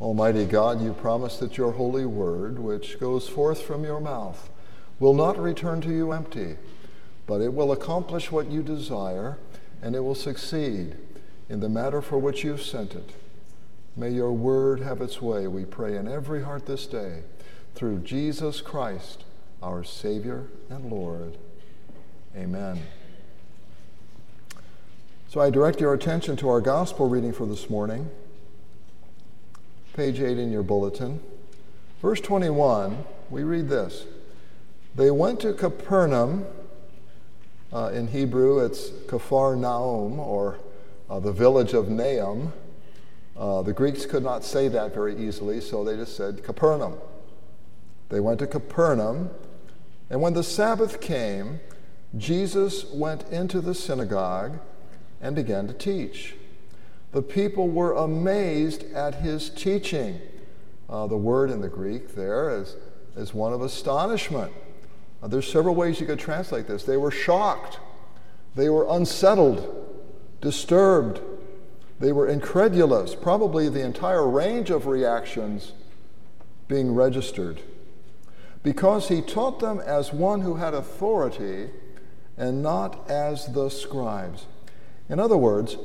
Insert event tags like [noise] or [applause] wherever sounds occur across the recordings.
Almighty God, you promise that your holy word, which goes forth from your mouth, will not return to you empty, but it will accomplish what you desire, and it will succeed in the matter for which you've sent it. May your word have its way, we pray, in every heart this day, through Jesus Christ, our Savior and Lord. Amen. So I direct your attention to our gospel reading for this morning page 8 in your bulletin. Verse 21, we read this They went to Capernaum. Uh, in Hebrew, it's Kafar Naum, or uh, the village of Nahum. Uh, the Greeks could not say that very easily, so they just said Capernaum. They went to Capernaum, and when the Sabbath came, Jesus went into the synagogue and began to teach the people were amazed at his teaching. Uh, the word in the Greek there is, is one of astonishment. Uh, there's several ways you could translate this. They were shocked, they were unsettled, disturbed, they were incredulous, probably the entire range of reactions being registered. Because he taught them as one who had authority and not as the scribes. In other words,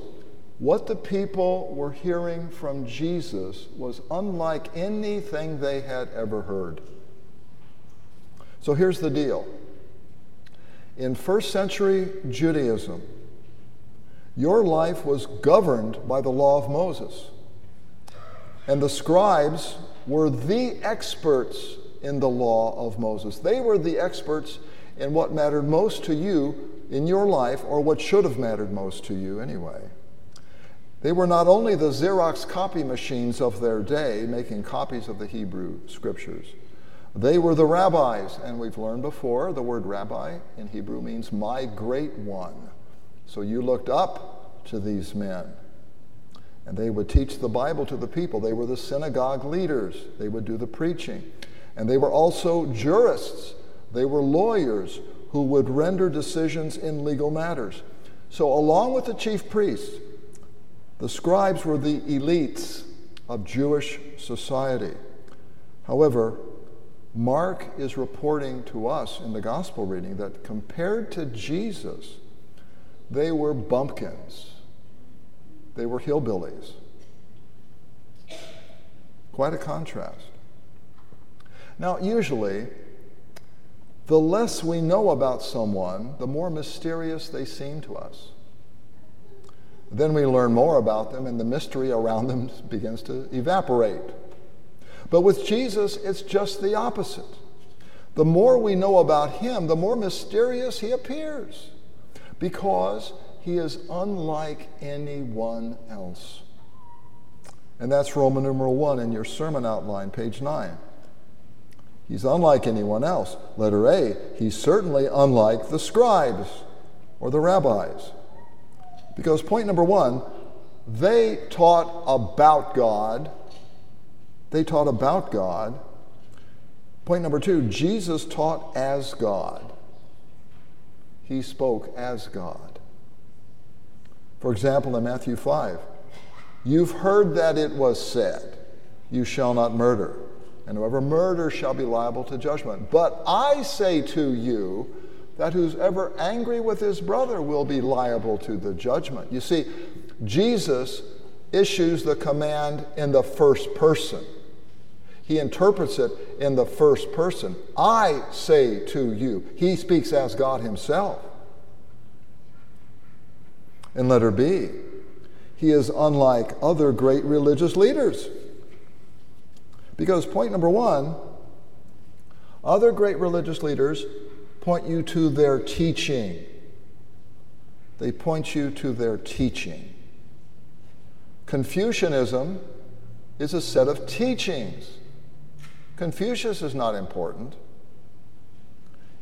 what the people were hearing from Jesus was unlike anything they had ever heard. So here's the deal. In first century Judaism, your life was governed by the law of Moses. And the scribes were the experts in the law of Moses. They were the experts in what mattered most to you in your life, or what should have mattered most to you anyway. They were not only the Xerox copy machines of their day, making copies of the Hebrew scriptures, they were the rabbis. And we've learned before the word rabbi in Hebrew means my great one. So you looked up to these men. And they would teach the Bible to the people. They were the synagogue leaders, they would do the preaching. And they were also jurists, they were lawyers who would render decisions in legal matters. So, along with the chief priests, the scribes were the elites of Jewish society. However, Mark is reporting to us in the gospel reading that compared to Jesus, they were bumpkins. They were hillbillies. Quite a contrast. Now, usually, the less we know about someone, the more mysterious they seem to us. Then we learn more about them, and the mystery around them [laughs] begins to evaporate. But with Jesus, it's just the opposite. The more we know about him, the more mysterious he appears because he is unlike anyone else. And that's Roman numeral 1 in your sermon outline, page 9. He's unlike anyone else. Letter A, he's certainly unlike the scribes or the rabbis. Because point number one, they taught about God. They taught about God. Point number two, Jesus taught as God. He spoke as God. For example, in Matthew 5, you've heard that it was said, You shall not murder, and whoever murders shall be liable to judgment. But I say to you, that who's ever angry with his brother will be liable to the judgment. You see, Jesus issues the command in the first person. He interprets it in the first person. I say to you. He speaks as God Himself. In letter B, he is unlike other great religious leaders. Because point number one, other great religious leaders point you to their teaching. They point you to their teaching. Confucianism is a set of teachings. Confucius is not important.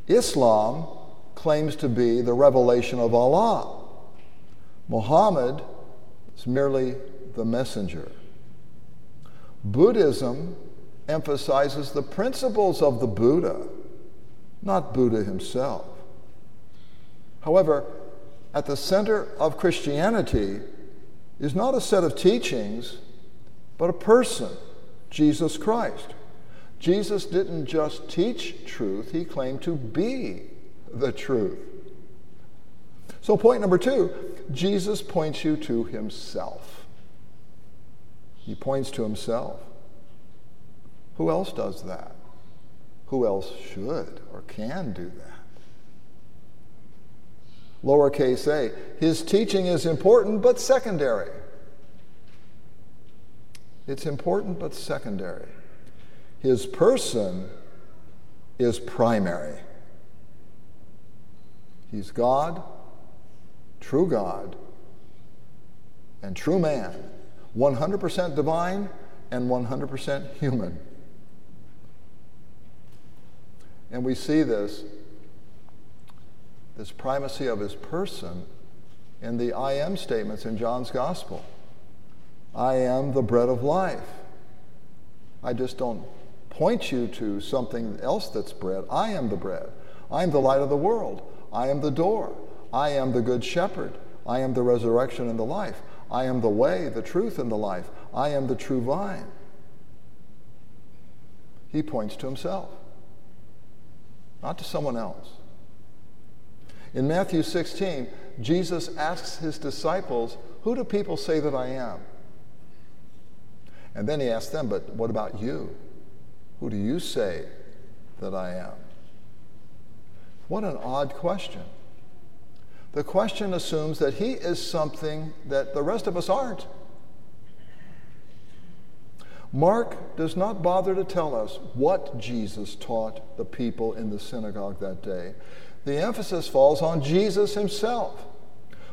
Islam claims to be the revelation of Allah. Muhammad is merely the messenger. Buddhism emphasizes the principles of the Buddha not Buddha himself. However, at the center of Christianity is not a set of teachings, but a person, Jesus Christ. Jesus didn't just teach truth, he claimed to be the truth. So, point number two Jesus points you to himself. He points to himself. Who else does that? Who else should can do that? Lowercase a. His teaching is important but secondary. It's important but secondary. His person is primary. He's God, true God, and true man, 100% divine and 100% human. And we see this, this primacy of his person in the I am statements in John's gospel. I am the bread of life. I just don't point you to something else that's bread. I am the bread. I am the light of the world. I am the door. I am the good shepherd. I am the resurrection and the life. I am the way, the truth, and the life. I am the true vine. He points to himself, not to someone else. In Matthew 16, Jesus asks his disciples, Who do people say that I am? And then he asks them, But what about you? Who do you say that I am? What an odd question. The question assumes that he is something that the rest of us aren't. Mark does not bother to tell us what Jesus taught the people in the synagogue that day. The emphasis falls on Jesus himself.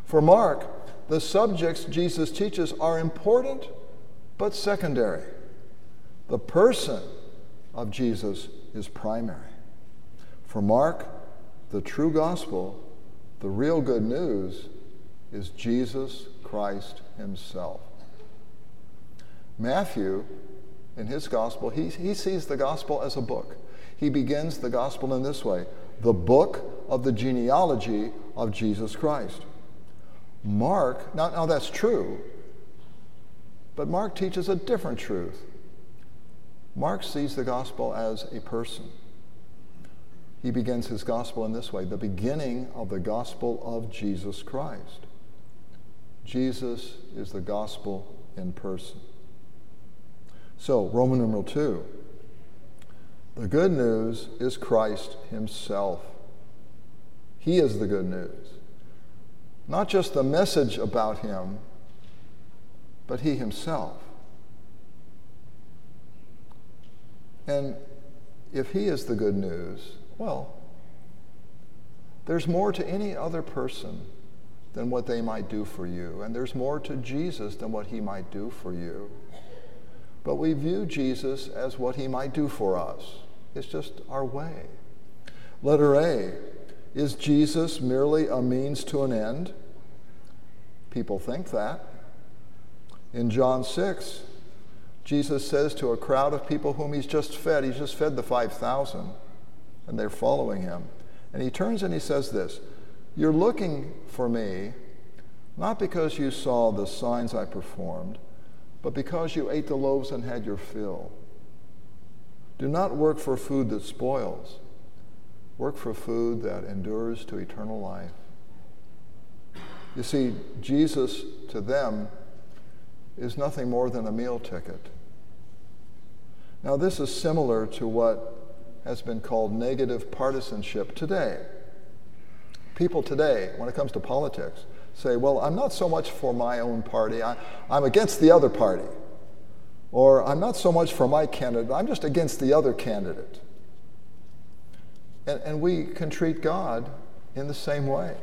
For Mark, the subjects Jesus teaches are important but secondary. The person of Jesus is primary. For Mark, the true gospel, the real good news, is Jesus Christ Himself. Matthew, in his gospel, he, he sees the gospel as a book. He begins the gospel in this way the book of the genealogy of Jesus Christ. Mark, now, now that's true, but Mark teaches a different truth. Mark sees the gospel as a person. He begins his gospel in this way the beginning of the gospel of Jesus Christ. Jesus is the gospel in person. So, Roman numeral 2. The good news is Christ himself. He is the good news. Not just the message about him, but he himself. And if he is the good news, well, there's more to any other person than what they might do for you. And there's more to Jesus than what he might do for you. But we view Jesus as what he might do for us. It's just our way. Letter A Is Jesus merely a means to an end? People think that. In John 6, Jesus says to a crowd of people whom he's just fed, he's just fed the 5,000, and they're following him. And he turns and he says this You're looking for me not because you saw the signs I performed, but because you ate the loaves and had your fill. Do not work for food that spoils, work for food that endures to eternal life. You see, Jesus to them is nothing more than a meal ticket. Now, this is similar to what has been called negative partisanship today. People today, when it comes to politics, say, well, I'm not so much for my own party, I, am against the other party. Or I'm not so much for my candidate, I'm just against the other candidate. And, and we can treat God in the same way.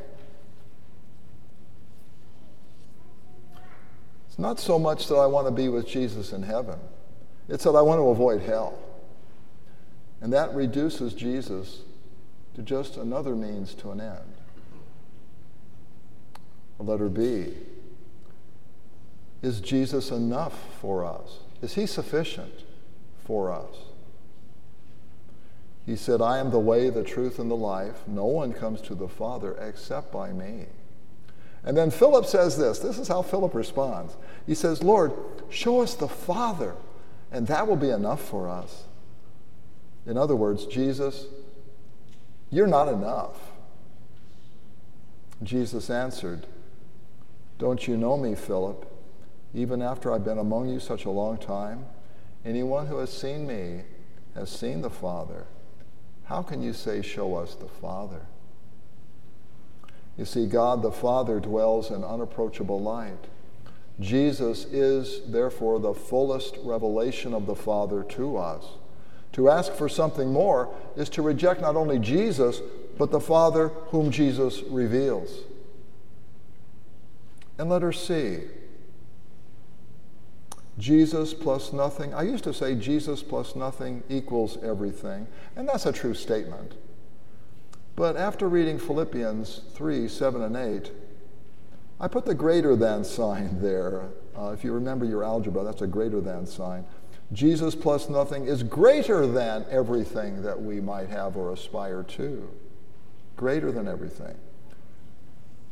It's not so much that I want to be with Jesus in heaven, it's that I want to avoid hell. And that reduces Jesus to just another means to an end. Letter B Is Jesus enough for us? Is he sufficient for us? He said, I am the way, the truth, and the life. No one comes to the Father except by me. And then Philip says this this is how Philip responds. He says, Lord, show us the Father, And that will be enough for us. In other words, Jesus, you're not enough. Jesus answered, Don't you know me, Philip? Even after I've been among you such a long time, anyone who has seen me has seen the Father. How can you say, Show us the Father? You see, God the Father dwells in unapproachable light. Jesus is, therefore, the fullest revelation of the Father to us. To ask for something more is to reject not only Jesus, but the Father whom Jesus reveals. And let her see. Jesus plus nothing. I used to say Jesus plus nothing equals everything, and that's a true statement. But after reading Philippians 3 7 and 8, I put the greater than sign [laughs] there. Uh, if you remember your algebra, that's a greater than sign. Jesus plus nothing is greater than everything that we might have or aspire to. Greater than everything.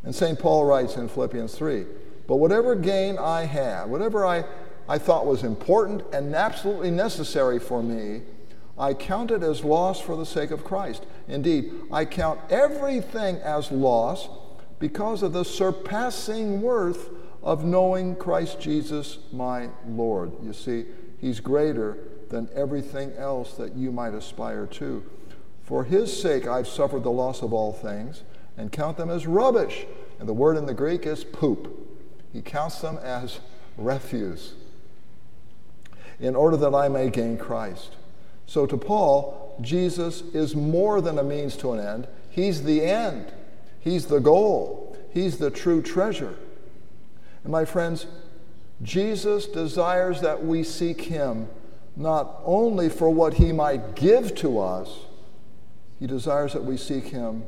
And St. Paul writes in Philippians 3 But whatever gain I have, whatever I, I thought was important and absolutely necessary for me, I count it as loss for the sake of Christ. Indeed, I count everything as loss because of the surpassing worth of knowing Christ Jesus my Lord. You see, he's greater than everything else that you might aspire to. For his sake, I've suffered the loss of all things and count them as rubbish. And the word in the Greek is poop. He counts them as refuse in order that I may gain Christ. So to Paul, Jesus is more than a means to an end. He's the end. He's the goal. He's the true treasure. And my friends, Jesus desires that we seek him not only for what he might give to us, he desires that we seek him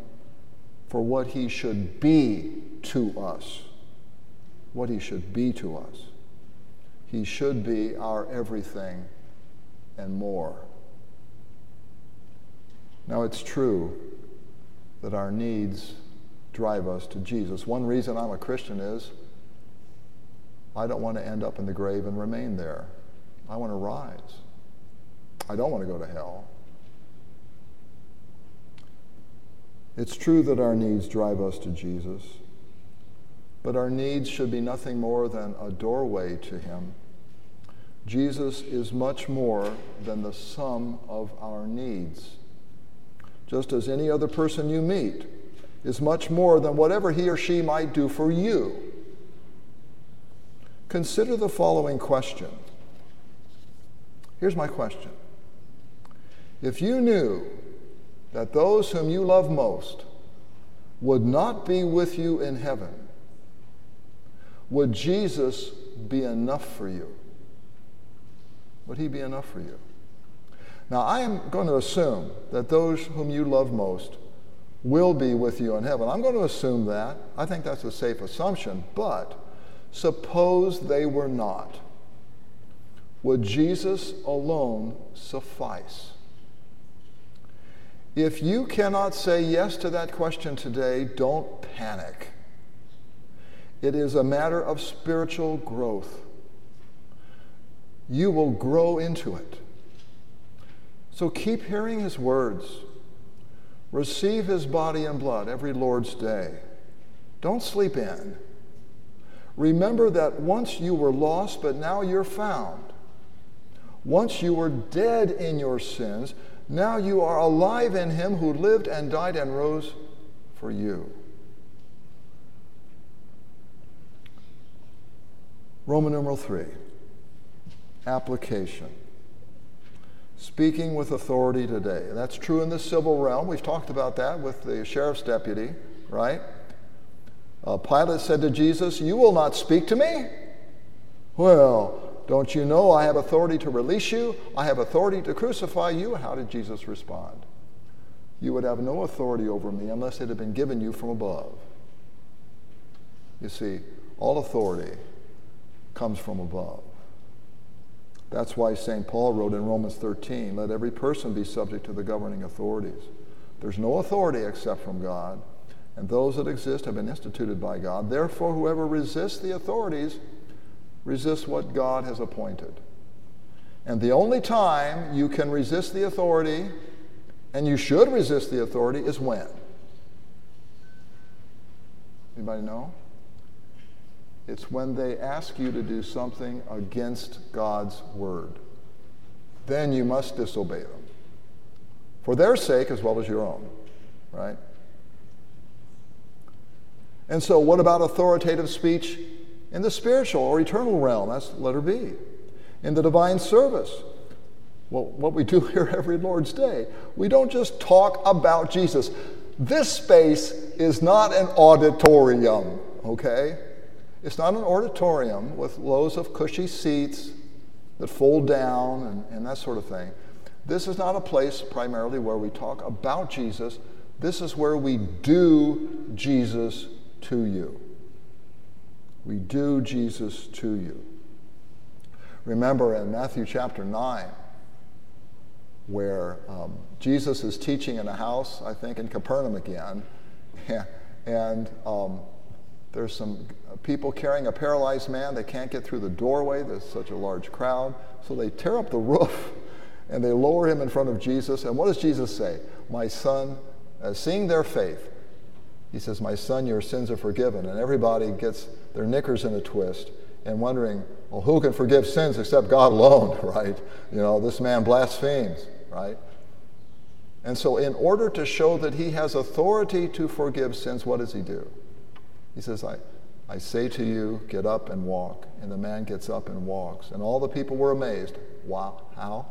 for what he should be to us. What he should be to us. He should be our everything and more. Now, it's true that our needs drive us to Jesus. One reason I'm a Christian is I don't want to end up in the grave and remain there. I want to rise. I don't want to go to hell. It's true that our needs drive us to Jesus, but our needs should be nothing more than a doorway to Him. Jesus is much more than the sum of our needs just as any other person you meet, is much more than whatever he or she might do for you. Consider the following question. Here's my question. If you knew that those whom you love most would not be with you in heaven, would Jesus be enough for you? Would he be enough for you? Now, I am going to assume that those whom you love most will be with you in heaven. I'm going to assume that. I think that's a safe assumption. But suppose they were not. Would Jesus alone suffice? If you cannot say yes to that question today, don't panic. It is a matter of spiritual growth. You will grow into it. So keep hearing his words. Receive his body and blood every Lord's day. Don't sleep in. Remember that once you were lost, but now you're found. Once you were dead in your sins, now you are alive in him who lived and died and rose for you. Roman numeral 3 application speaking with authority today. That's true in the civil realm. We've talked about that with the sheriff's deputy, right? Uh, Pilate said to Jesus, You will not speak to me? Well, don't you know I have authority to release you? I have authority to crucify you. How did Jesus respond? You would have no authority over me unless it had been given you from above. You see, all authority comes from above. That's why St. Paul wrote in Romans 13 let every person be subject to the governing authorities. There's no authority except from God, and those that exist have been instituted by God. Therefore, whoever resists the authorities resists what God has appointed. And the only time you can resist the authority, and you should resist the authority, is when? Anybody know? It's when they ask you to do something against God's word. Then you must disobey them. For their sake as well as your own, right? And so, what about authoritative speech in the spiritual or eternal realm? That's letter B in the divine service. Well, what we do [laughs] here every Lord's Day, we don't just talk about Jesus. This space is not an auditorium, okay? It's not an auditorium with rows of cushy seats that fold down and, and that sort of thing. This is not a place primarily where we talk about Jesus. This is where we do Jesus to you. We do Jesus to you. Remember in Matthew chapter 9, where um, Jesus is teaching in a house, I think in Capernaum again, [laughs] and um, there's some people carrying a paralyzed man. They can't get through the doorway, there's such a large crowd. So they tear up the [laughs] roof and they lower him in front of Jesus. And what does Jesus say? My son, uh, seeing their faith, he says, My son, your sins are forgiven. And everybody gets their knickers in a twist and wondering, well, who can forgive sins except God alone, [laughs] right? You know, this man blasphemes, right? And so, in order to show that he has authority to forgive sins, what does he do? He says, I, I say to you, get up and walk. And the man gets up and walks. And all the people were amazed. Wow, how?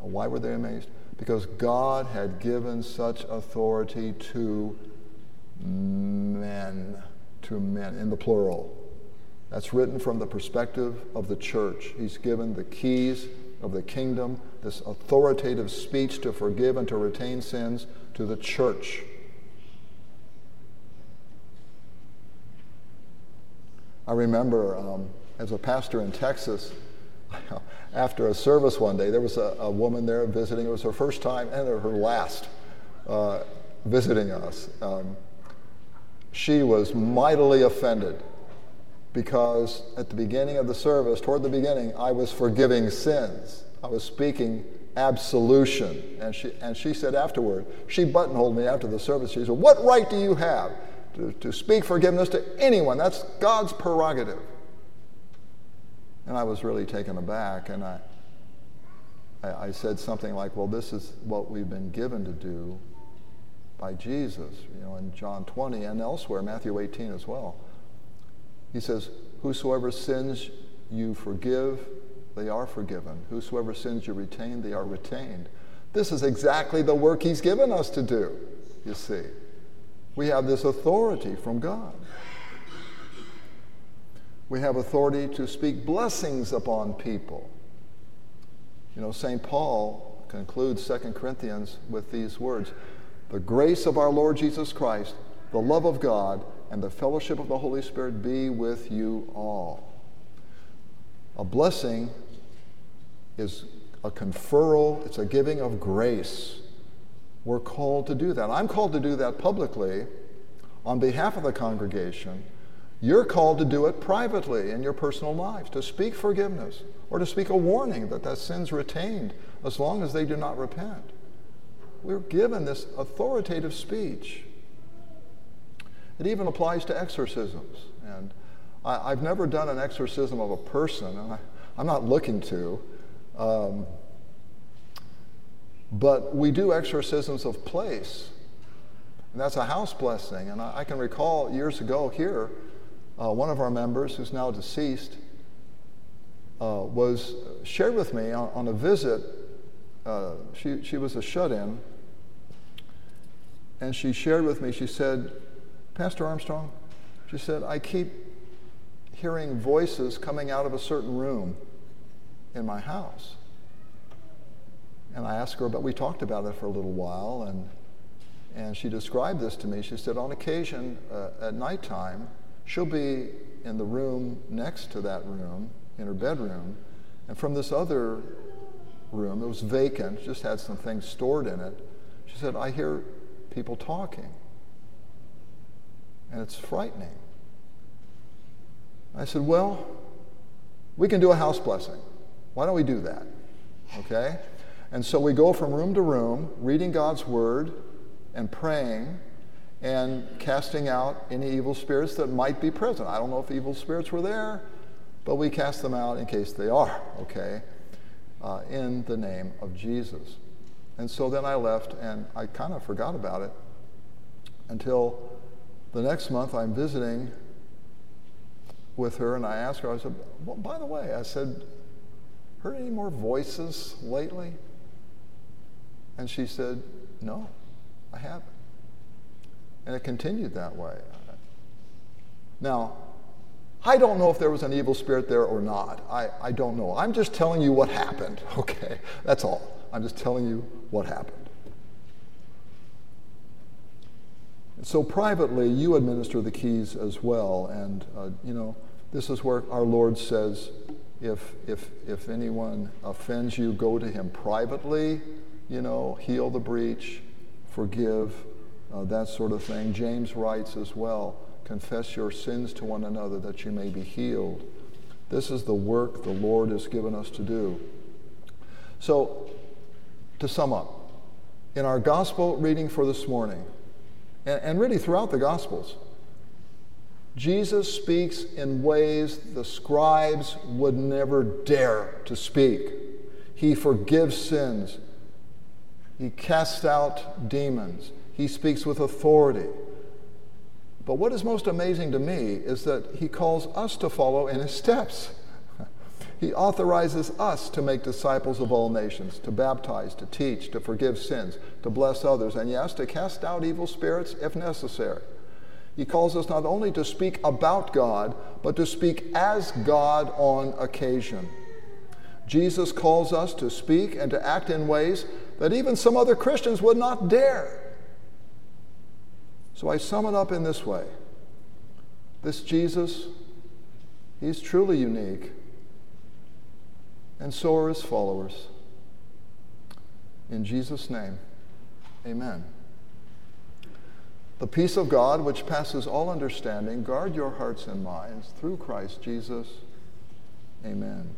Why were they amazed? Because God had given such authority to men, to men, in the plural. That's written from the perspective of the church. He's given the keys of the kingdom, this authoritative speech to forgive and to retain sins to the church. I remember um, as a pastor in Texas, [laughs] after a service one day, there was a, a, woman there visiting. It was her first time and her last uh, visiting us. Um, she was mightily offended because at the beginning of the service, toward the beginning, I was forgiving sins. I was speaking absolution. And she, and she said afterward, she buttonholed me after the service. She said, What right do you have to, to speak forgiveness to anyone? That's God's prerogative. And I was really taken aback. And I, I, I said something like, Well, this is what we've been given to do by Jesus, you know, in John 20 and elsewhere, Matthew 18 as well. He says, Whosoever sins you forgive, they are forgiven. Whosoever sins you retain, they are retained. This is exactly the work he's given us to do, you see. We have this authority from God. We have authority to speak blessings upon people. You know, St. Paul concludes 2 Corinthians with these words The grace of our Lord Jesus Christ, the love of God, and the fellowship of the Holy Spirit be with you all. A blessing is a conferral, it's a giving of grace. We're called to do that. I'm called to do that publicly on behalf of the congregation. You're called to do it privately in your personal lives, to speak forgiveness or to speak a warning that that sin's retained as long as they do not repent. We're given this authoritative speech. It even applies to exorcisms. And I, have never done an exorcism of a person, and I, am not looking to. Um, but we do exorcisms of place. And that's a house blessing. And I, I can recall years ago here, uh, one of our members, who's now deceased, uh, was shared with me on, on a visit. Uh, she, she was a shut in. And she shared with me, she said, Pastor Armstrong, she said, I keep hearing voices coming out of a certain room in my house. And I asked her, but we talked about it for a little while, and, and she described this to me. She said, on occasion uh, at nighttime, she'll be in the room next to that room, in her bedroom, and from this other room, it was vacant, just had some things stored in it. She said, I hear people talking and it's frightening. I said, Well, we can do a house blessing. Why don't we do that? okay? And so we go from room to room, reading God's word and praying and casting out any evil spirits that might be present. I don't know if evil spirits were there, but we cast them out in case they are, okay? Uh, in the name of Jesus. And so then I left and I kind of forgot about it until the next month I'm visiting with her and I asked her, I said, well, by the way, I said, heard any more voices lately? And she said, no, I haven't. And it continued that way. Now, I don't know if there was an evil spirit there or not. I, I don't know. I'm just telling you what happened, [laughs] okay? That's all. I'm just telling you what happened. So privately, you administer the keys as well. And, uh, you know, this is where our Lord says, if, if, if anyone offends you, go to him privately, you know, heal the breach, forgive, uh, that sort of thing. James writes as well, confess your sins to one another that you may be healed. This is the work the Lord has given us to do. So, to sum up, in our gospel reading for this morning, and, and really throughout the gospels, Jesus speaks in ways the scribes would never dare to speak. He forgives sins. He casts out demons. He speaks with authority. But what is most amazing to me is that he calls us to follow in his steps. [laughs] He authorizes us to make disciples of all nations, to baptize, to teach, to forgive sins, to bless others, and yes, to cast out evil spirits if necessary. He calls us not only to speak about God, but to speak as God on occasion. Jesus calls us to speak and to act in ways that even some other Christians would not dare. So I sum it up in this way this Jesus, he's truly unique and so are his followers. In Jesus' name, amen. The peace of God, which passes all understanding, guard your hearts and minds through Christ Jesus. Amen.